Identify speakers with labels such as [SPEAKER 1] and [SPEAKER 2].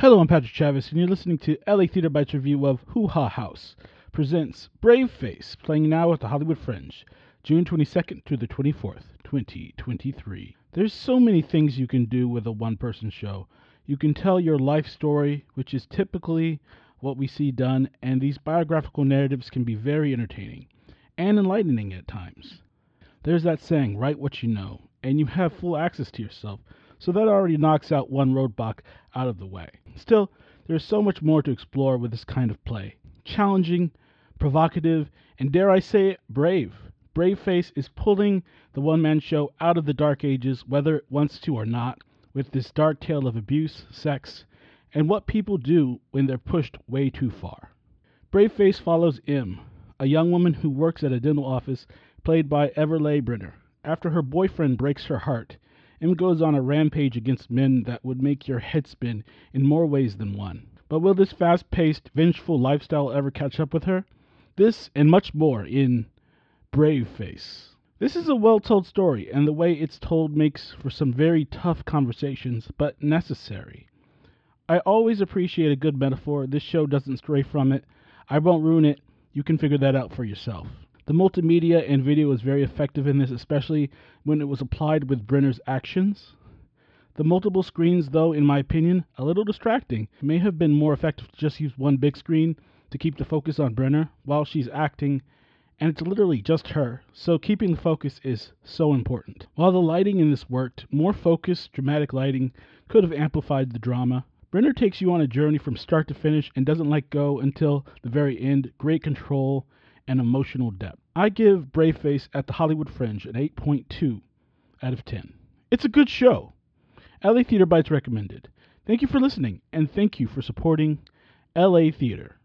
[SPEAKER 1] Hello, I'm Patrick Travis, and you're listening to LA Theater Bites review of Hoo Hah House presents Brave Face, playing now at the Hollywood Fringe, June 22nd through the 24th, 2023. There's so many things you can do with a one person show. You can tell your life story, which is typically what we see done, and these biographical narratives can be very entertaining and enlightening at times. There's that saying, write what you know, and you have full access to yourself, so that already knocks out one roadblock out of the way. Still, there's so much more to explore with this kind of play. Challenging, provocative, and dare I say brave. Brave Face is pulling the one man show out of the dark ages, whether it wants to or not, with this dark tale of abuse, sex, and what people do when they're pushed way too far. Brave Face follows M, a young woman who works at a dental office, played by Everleigh Brenner. After her boyfriend breaks her heart, M goes on a rampage against men that would make your head spin in more ways than one. But will this fast paced, vengeful lifestyle ever catch up with her? This and much more in Brave Face. This is a well told story, and the way it's told makes for some very tough conversations, but necessary. I always appreciate a good metaphor. This show doesn't stray from it. I won't ruin it. You can figure that out for yourself. The multimedia and video was very effective in this, especially when it was applied with Brenner's actions. The multiple screens, though, in my opinion, a little distracting. It may have been more effective to just use one big screen to keep the focus on Brenner while she's acting, and it's literally just her, so keeping the focus is so important. While the lighting in this worked, more focused, dramatic lighting could have amplified the drama. Brenner takes you on a journey from start to finish and doesn't let go until the very end. Great control and emotional depth. I give Brave Face at the Hollywood Fringe an 8.2 out of 10. It's a good show. LA Theater Bites recommended. Thank you for listening, and thank you for supporting LA Theater.